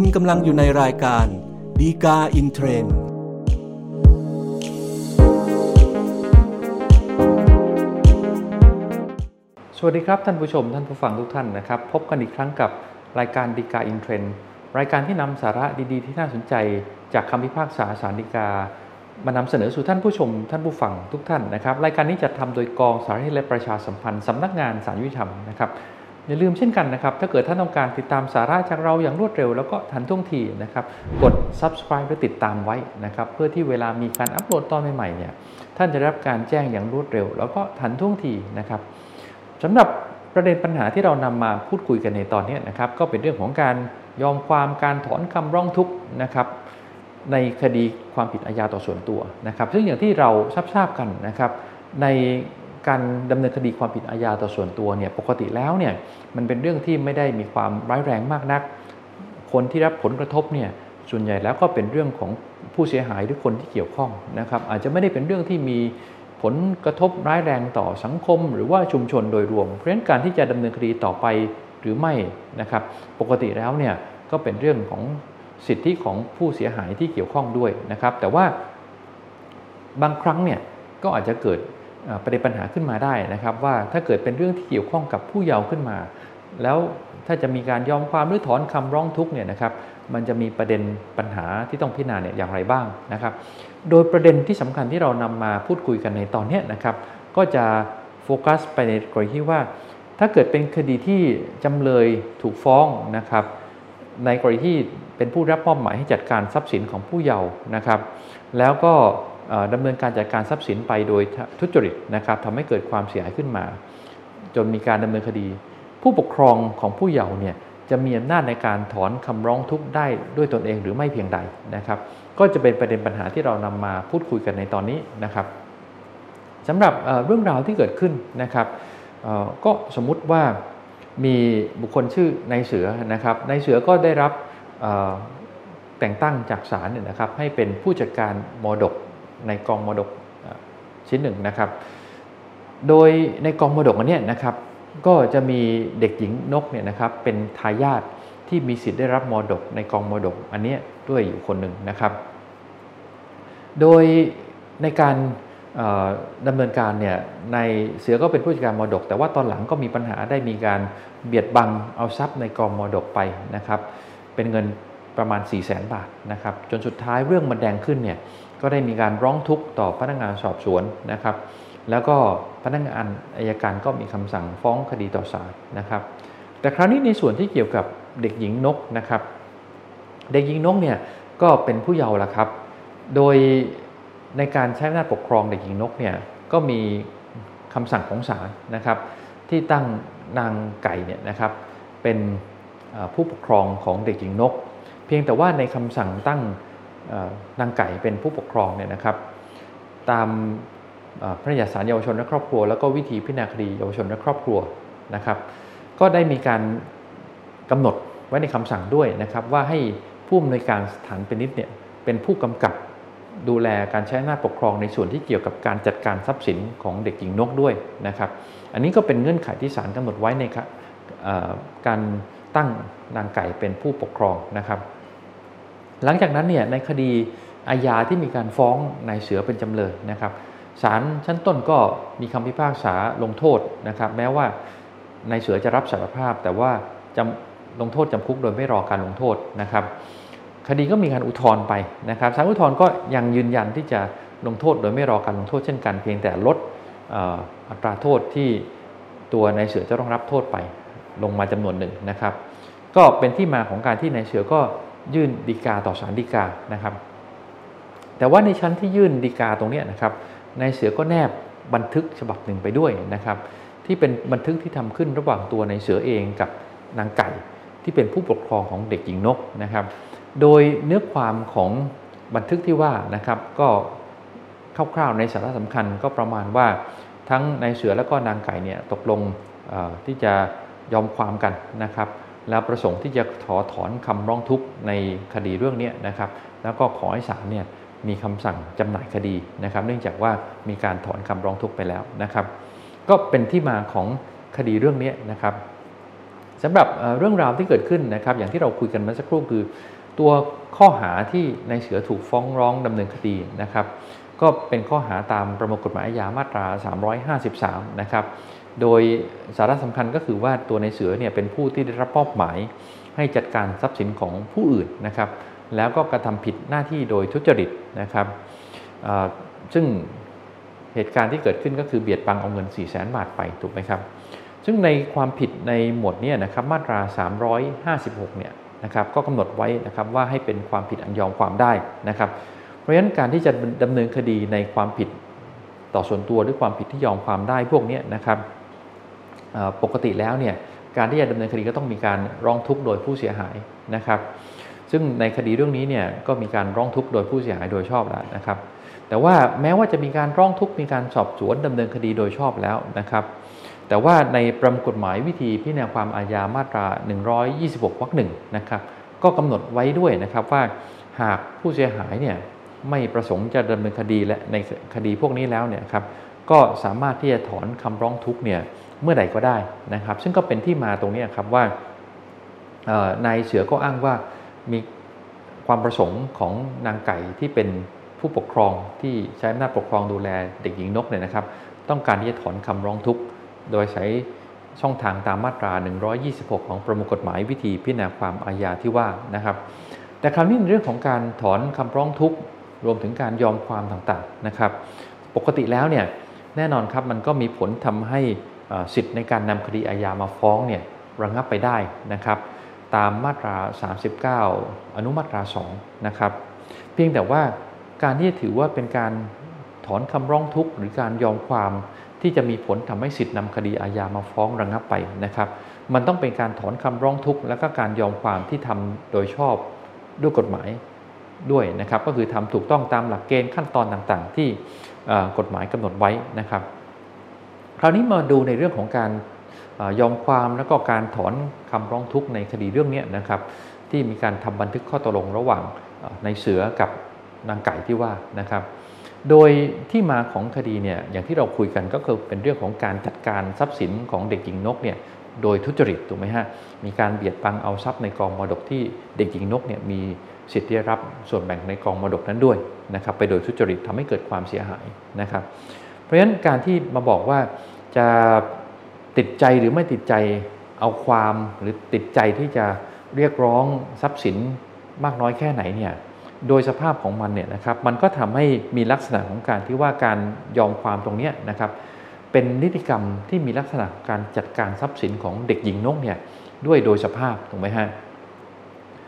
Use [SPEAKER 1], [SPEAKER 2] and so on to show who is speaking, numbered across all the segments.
[SPEAKER 1] คุณกำลังอยู่ในรายการ ฎีกาอินเทรนด์
[SPEAKER 2] สวัสดีครับท่านผู้ชมท่านผู้ฟังทุกท่านนะครับ พบกันอีกครั้งกับรายการฎีกาอินเทรนด์รายการที่นำสาระดีๆ ที่น่าสนใจ จากคำพิพากษาศาลฎีกา มานำเสนอสู่ท่านผู้ชม ท่านผู้ฟังทุกท่านนะครับ รายการนี้จัดทำโดยกองสารนิเทศและประชาสัมพันธ์สำนักงานศาลยุติธรรมนะครับ อย่าลืมเช่นกันนะครับ ถ้าเกิดท่านต้องการติดตามสาระจากเราอย่างรวดเร็ว แล้วก็ทันท่วงทีนะครับ กด subscribe หรือติดตามไว้นะครับ เพื่อที่เวลามีการอัปโหลดตอนใหม่ๆเนี่ย ท่านจะรับการแจ้งอย่างรวดเร็ว แล้วก็ทันท่วงทีนะครับสำหรับประเด็นปัญหาที่เรานำมาพูดคุยกันในตอนนี้นะครับ ก็เป็นเรื่องของการยอมความการถอนคำร้องทุกข์นะครับ ในคดีความผิดอาญาต่อส่วนตัวนะครับ ซึ่งอย่างที่เราทราบกันนะครับ ใน การดำเนินคดีความผิดอาญาต่อส่วนตัวเนี่ยปกติแล้วเนี่ยมันเป็นเรื่องที่ไม่ได้มีความร้ายแรงมากนัก คนที่รับผลกระทบเนี่ยส่วนใหญ่แล้วก็เป็นเรื่องของผู้เสียหายหรือคนที่เกี่ยวข้องนะครับ อาจจะไม่ได้เป็นเรื่องที่มีผลกระทบร้ายแรงต่อสังคม หรือว่าชุมชนโดยรวม เพราะฉะนั้นการที่จะดำเนินคดีต่อไปหรือไม่นะครับ ปกติแล้วเนี่ยก็เป็นเรื่องของสิทธิของผู้เสียหายที่เกี่ยวข้องด้วยนะครับ แต่ว่าบางครั้งเนี่ยก็อาจจะเกิด ประเด็นปัญหาขึ้นมาได้นะครับ ว่าถ้าเกิดเป็นเรื่องที่เกี่ยวข้องกับผู้เยาว์ขึ้นมา แล้วถ้าจะมีการยอมความหรือถอนคำร้องทุกข์เนี่ยนะครับมันจะมีประเด็นปัญหาที่ต้องพิจารณาเนี่ยอย่างไรบ้างนะครับ โดยประเด็นที่สำคัญที่เรานำมาพูดคุยกันในตอนนี้นะครับ ก็จะโฟกัสไปในกรณีที่ว่า ถ้าเกิดเป็นคดีที่จำเลยถูกฟ้องนะครับ ในกรณีที่เป็นผู้รับมอบหมายให้จัดการทรัพย์สินของผู้เยาว์นะครับ แล้วก็ ดำเนินการจัดการทรัพย์สินไปโดยทุจริตนะครับทำให้เกิดความเสียหายขึ้นมา จนมีการดำเนินคดี ผู้ปกครองของผู้เยาว์เนี่ยจะมีอำนาจในการถอนคำร้องทุกข์ได้ด้วยตนเองหรือไม่เพียงใดนะครับ ก็จะเป็นประเด็นปัญหาที่เรานำมาพูดคุยกันในตอนนี้นะครับสำหรับเรื่องราวที่เกิดขึ้นนะครับก็สมมุติว่ามีบุคคลชื่อนายเสือนะครับนายเสือก็ได้รับแต่งตั้งจากศาลเนี่ยนะครับให้เป็นผู้จัดการมรดก ในกองมรดกชิ้นหนึ่งนะครับ โดยในกองมรดกอันนี้นะครับ ก็จะมีเด็กหญิงนกเนี่ยนะครับเป็นทายาทที่มีสิทธิ์ได้รับมรดกในกองมรดกอันนี้ด้วยอยู่คนหนึ่งนะครับ โดยในการดำเนินการเนี่ยในเสือก็เป็นผู้จัดการมรดก แต่ว่าตอนหลังก็มีปัญหาได้มีการเบียดบังเอาทรัพย์ในกองมรดกไปนะครับ เป็นเงิน ประมาณ 4 0 0แสนบาทนะครับจนสุดท้ายเรื่องมันแดงขึ้นเนี่ยก็ได้มีการร้องทุกข์ต่อพนักงานสอบสวนนะครับ แล้วก็พนักงานอายการก็มีคำสั่งฟ้องคดีต่อศาลนะครับ แต่คราวนี้ในส่วนที่เกี่ยวกับเด็กหญิงนกนะครับ เด็กหญิงนกเนี่ยก็เป็นผู้เยาว์ละครับ โดยในการใช้อำนาจปกครองเด็กหญิงนกเนี่ยก็มีคำสั่งของศาลนะครับ ที่ตั้งนางไก่เนี่ยนะครับเป็นผู้ปกครองของเด็กหญิงนก เพียงแต่ว่าในคำสั่งตั้งนางไก่เป็นผู้ปกครองเนี่ยนะครับ ตามพระราชสารเยาวชนและครอบครัว แล้วก็วิธีพิจารณาคดีเยาวชนและครอบครัวนะครับ ก็ได้มีการกำหนดไว้ในคำสั่งด้วยนะครับ ว่าให้ผู้อำนวยการสถานเป็นนิดเนี่ยเป็นผู้กำกับดูแลการใช้หน้าปกครองในส่วนที่เกี่ยวกับการจัดการทรัพย์สินของเด็กหญิงนกด้วยนะครับ อันนี้ก็เป็นเงื่อนไขที่ศาลกำหนดไว้ในการตั้งนางไก่เป็นผู้ปกครองนะครับ หลังจากนั้นเนี่ยในคดีอาญาที่มีการฟ้องนายเสือเป็นจำเลยนะครับศาลชั้นต้นก็มีคำพิพากษาลงโทษนะครับแม้ว่านายเสือจะรับสารภาพ แต่ว่าจำลงโทษจำคุกโดยไม่รอการลงโทษนะครับ คดีก็มีการอุทธรณ์ไปนะครับศาลอุทธรณ์ก็ยังยืนยันที่จะลงโทษโดยไม่รอการลงโทษเช่นกัน เพียงแต่ลดอัตราโทษที่ตัวนายเสือจะต้องรับโทษไปลงมาจำนวนหนึ่งนะครับ ก็เป็นที่มาของการที่นายเสือก็ ยื่นดีกาต่อศาลฎีกานะครับ แต่ว่าในชั้นที่ยื่นดีกาตรงนี้นะครับนายเสือก็แนบบันทึกฉบับหนึ่งไปด้วยนะครับ ที่เป็นบันทึกที่ทำขึ้นระหว่างตัวนายเสือเองกับนางไก่ที่เป็นผู้ปกครองของเด็กหญิงนกนะครับ โดยเนื้อความของบันทึกที่ว่านะครับก็คร่าวๆในสาระสำคัญก็ประมาณว่าทั้งนายเสือและก็นางไก่เนี่ยตกลงที่จะยอมความกันนะครับ แล้วประสงค์ที่จะถอถอนคำร้องทุกข์ในคดีเรื่องนี้นะครับ แล้วก็ขอให้ศาลเนี่ยมีคำสั่งจำหน่ายคดีนะครับ เนื่องจากว่ามีการถอนคำร้องทุกข์ไปแล้วนะครับ ก็เป็นที่มาของคดีเรื่องนี้นะครับสำหรับเรื่องราวที่เกิดขึ้นนะครับ อย่างที่เราคุยกันเมื่อสักครู่คือ ตัวข้อหาที่นายเสือถูกฟ้องร้องดำเนินคดีนะครับ ก็เป็นข้อหาตามประมวลกฎหมายอาญามาตรา 353 นะครับ โดยสาระสำคัญก็คือว่าตัวในเสือเนี่ยเป็นผู้ที่ได้รับมอบหมาย ให้จัดการทรัพย์สินของผู้อื่นนะครับ แล้วก็กระทำผิดหน้าที่โดยทุจริตนะครับซึ่งเหตุการณ์ที่เกิดขึ้นก็คือเบียดบังเอาเงิน 4 0 0แสนบาทไปถูกไหมครับ ซึ่งในความผิดในหมวดนี้นะครับมาตรา 356 เนี่ยนะครับก็กำหนดไว้นะครับว่าให้เป็นความผิดอันยอมความได้นะครับ เพราะฉะนั้นการที่จะดำเนินคดีในความผิดต่อส่วนตัวหรือความผิดที่ยอมความได้พวกนี้นะครับ ปกติแล้วเนี่ยการที่จะดำเนินคดีก็ต้องมีการร้องทุกข์โดยผู้เสียหายนะครับ ซึ่งในคดีเรื่องนี้เนี่ยก็มีการร้องทุกข์โดยผู้เสียหายโดยชอบแล้วนะครับ แต่ว่าแม้ว่าจะมีการร้องทุกข์มีการสอบสวนดำเนินคดีโดยชอบแล้วนะครับ แต่ว่าในประมวลกฎหมายวิธีพิจารณาความอาญามาตรา 126วรรคหนึ่งนะครับ ก็กำหนดไว้ด้วยนะครับว่าหากผู้เสียหายเนี่ยไม่ประสงค์จะดำเนินคดีและในคดีพวกนี้แล้วเนี่ยครับ ก็สามารถที่จะถอนคำร้องทุกข์เนี่ยเมื่อใดก็ได้นะครับ ซึ่งก็เป็นที่มาตรงนี้ครับว่านายเสือก็อ้างว่ามีความประสงค์ของนางไก่ที่เป็นผู้ปกครองที่ใช้อำนาจปกครองดูแลเด็กหญิงนกเนี่ยนะครับ ต้องการที่จะถอนคำร้องทุกข์โดยใช้ช่องทางตามมาตรา 126 ของประมวลกฎหมายวิธีพิจารณาความอาญาที่ว่านะครับ แต่คราวนี้ในเรื่องของการถอนคำร้องทุกข์รวมถึงการยอมความต่างๆนะครับ ปกติแล้วเนี่ย แน่นอนครับมันก็มีผลทำให้สิทธิ์ในการนำคดีอาญามาฟ้องเนี่ยระงับไปได้นะครับ ตามมาตรา 39 อนุมาตรา2นะครับเพียงแต่ว่าการที่ถือว่าเป็นการถอนคำร้องทุกข์หรือการยอมความที่จะมีผลทำให้สิทธินำคดีอาญามาฟ้องระงับไปนะครับ มันต้องเป็นการถอนคำร้องทุกข์และก็การยอมความที่ทำโดยชอบด้วยกฎหมาย ด้วยนะครับ ก็คือทำถูกต้องตามหลักเกณฑ์ขั้นตอนต่างๆ ที่กฎหมายกำหนดไว้นะครับ คราวนี้มาดูในเรื่องของการยอมความแล้วก็การถอนคำร้องทุกข์ในคดีเรื่องนี้นะครับที่มีการทำบันทึกข้อตกลงระหว่างในเสือกับนางไก่ที่ว่านะครับ โดยที่มาของคดีเนี่ยอย่างที่เราคุยกันก็คือเป็นเรื่องของการจัดการทรัพย์สินของเด็กหญิงนกเนี่ยโดยทุจริตถูกไหมฮะมีการเบียดบังเอาทรัพย์ในกองมรดกที่เด็กหญิงนกเนี่ยมี สิทธิ์ที่รับส่วนแบ่งในกองมรดกนั้นด้วยนะครับไปโดยทุจริตทำให้เกิดความเสียหายนะครับ เพราะฉะนั้นการที่มาบอกว่าจะติดใจหรือไม่ติดใจเอาความหรือติดใจที่จะเรียกร้องทรัพย์สินมากน้อยแค่ไหนเนี่ยโดยสภาพของมันเนี่ยนะครับมันก็ทำให้มีลักษณะของการที่ว่าการยอมความตรงนี้นะครับเป็นนิติกรรมที่มีลักษณะการจัดการทรัพย์สินของเด็กหญิงนกเนี่ยด้วยโดยสภาพถูกไหมฮะ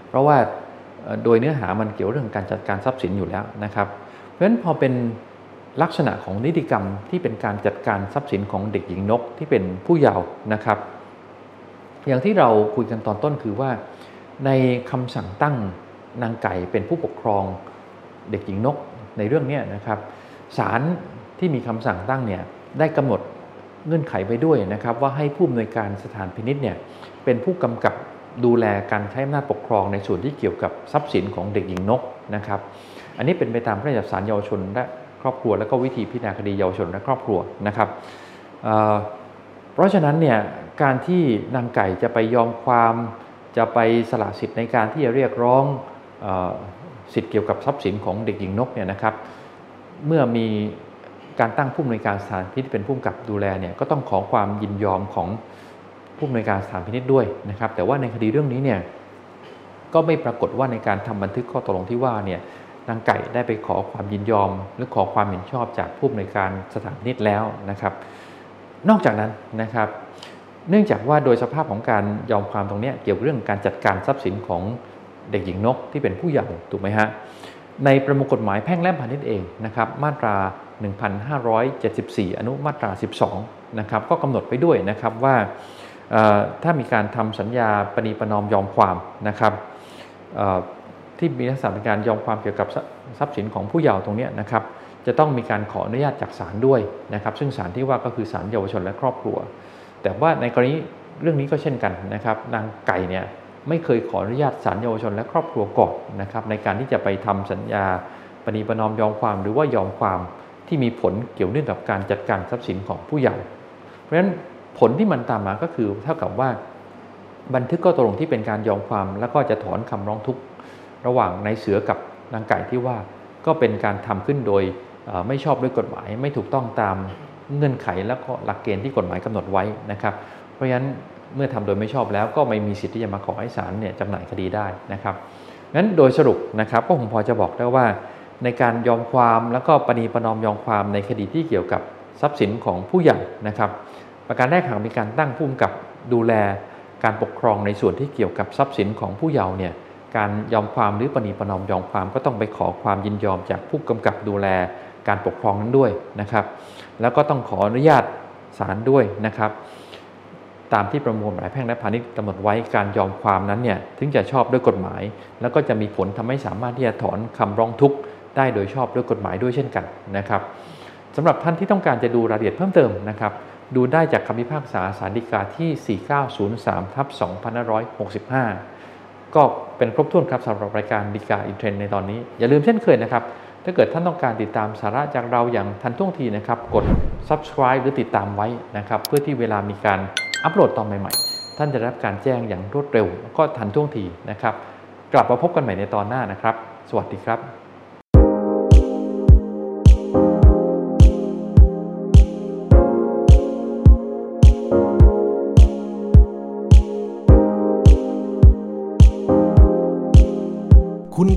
[SPEAKER 2] เพราะว่า โดยเนื้อหามันเกี่ยวเรื่องการจัดการทรัพย์สินอยู่แล้วนะครับ เพราะฉะนั้นพอเป็นลักษณะของนิติกรรมที่เป็นการจัดการทรัพย์สินของเด็กหญิงนกที่เป็นผู้เยาว์นะครับ อย่างที่เราคุยกันตอนต้นคือว่า ในคำสั่งตั้งนางไก่เป็นผู้ปกครองเด็กหญิงนกในเรื่องนี้นะครับศาลที่มีคำสั่งตั้งเนี่ยได้กำหนดเงื่อนไขไปด้วยนะครับ ว่าให้ผู้อำนวยการสถานพินิษเนี่ยเป็นผู้กำกับ ดูแลการใช้อำนาจปกครองในส่วนที่เกี่ยวกับทรัพย์สินของเด็กหญิงนกนะครับ อันนี้เป็นไปตามพระราชบัญญัติศาลเยาวชนและครอบครัวและก็วิธีพิจารณาคดีเยาวชนและครอบครัวนะครับเพราะฉะนั้นเนี่ยการที่นางไก่จะไปยอมความจะไปสละสิทธิ์ในการที่จะเรียกร้องสิทธิ์เกี่ยวกับทรัพย์สินของเด็กหญิงนกเนี่ยนะครับ เมื่อมีการตั้งผู้อำนวยการสถานพินิษเป็นผู้กำกับดูแลเนี่ยก็ต้องขอความยินยอมของ ผู้อำนวยการสถานพินิษด้วยนะครับ แต่ว่าในคดีเรื่องนี้เนี่ยก็ไม่ปรากฏว่าในการทำบันทึกข้อตกลงที่ว่าเนี่ยนางไก่ได้ไปขอความยินยอม หรือขอความเห็นชอบจากผู้อำนวยการสถานพินิษแล้วนะครับ นอกจากนั้นนะครับ เนื่องจากว่าโดยสภาพของการยอมความตรงนี้เกี่ยวกับเรื่องการจัดการทรัพย์สินของเด็กหญิงนกที่เป็นผู้ใหญ่ถูกไหมฮะในประมวลกฎหมายแพ่งและพาณิชย์เองนะครับมาตรา 1574 อนุมาตรา 12 นะครับก็กำหนดไปด้วยนะครับว่า ถ้ามีการทำสัญญาปณีประนอมยอมความนะครับที่มีลักษณะเป็นการยอมความเกี่ยวกับทรัพย์สินของผู้เยาว์ตรงนี้นะครับจะต้องมีการขออนุญาตจากศาลด้วยนะครับ ซึ่งศาลที่ว่าก็คือศาลเยาวชนและครอบครัว แต่ว่าในกรณีเรื่องนี้ก็เช่นกันนะครับ นางไก่เนี่ยไม่เคยขออนุญาตศาลเยาวชนและครอบครัวก่อนนะครับ ในการที่จะไปทำสัญญาปณีประนอมยอมความหรือว่ายอมความที่มีผลเกี่ยวเนื่องกับการจัดการทรัพย์สินของผู้ใหญ่เพราะฉะนั้น ผลที่มันตามมาก็คือเท่ากับว่าบันทึกก็ตกลงที่เป็นการยอมความ แล้วก็จะถอนคำร้องทุกข์ระหว่างนายเสือกับนางไก่ที่ว่าก็เป็นการทำขึ้นโดยไม่ชอบด้วยกฎหมาย ไม่ถูกต้องตามเงื่อนไขแล้วก็หลักเกณฑ์ที่กฎหมายกำหนดไว้นะครับ เพราะฉะนั้นเมื่อทำโดยไม่ชอบแล้วก็ไม่มีสิทธิ์ที่จะมาขอให้ศาลเนี่ยจำหน่ายคดีได้นะครับงั้นโดยสรุปนะครับก็ผมพอจะบอกได้ว่า ในการยอมความแล้วก็ปณีประนอมยอมความในคดีที่เกี่ยวกับทรัพย์สินของผู้ใหญ่นะครับ ประการแรกหากมีการตั้งผู้กำกับดูแลการปกครองในส่วนที่เกี่ยวกับทรัพย์สินของผู้เยาว์เนี่ยการยอมความหรือปณีประนอมยอมความก็ต้องไปขอความยินยอมจากผู้กำกับดูแลการปกครองนั้นด้วยนะครับ แล้วก็ต้องขออนุญาตศาลด้วยนะครับ ตามที่ประมวลหมายแพ่งและพาณิชย์กำหนดไว้การยอมความนั้นเนี่ยถึงจะชอบด้วยกฎหมาย แล้วก็จะมีผลทำให้สามารถที่จะถอนคำร้องทุกข์ได้โดยชอบด้วยกฎหมายด้วยเช่นกันนะครับสำหรับท่านที่ต้องการจะดูรายละเอียดเพิ่มเติมนะครับ ดูได้จากคำพิพากษาสารดีกาที่ 4903ทับ2565 ก็เป็นครบถ้วนครับสำหรับรายการดีกาอินเทรนในตอนนี้ อย่าลืมเช่นเคยนะครับ ถ้าเกิดท่านต้องการติดตามสาระจากเราอย่างทันท่วงทีนะครับ กด subscribe หรือติดตามไว้นะครับ เพื่อที่เวลามีการอัปโหลดตอนใหม่ๆ ท่านจะรับการแจ้งอย่างรวดเร็ว ก็ทันท่วงทีนะครับ กลับมาพบกันใหม่ในตอนหน้านะครับ สวัสดีครับ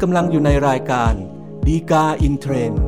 [SPEAKER 1] กำลังอยู่ในรายการดีกาอินเทรนด์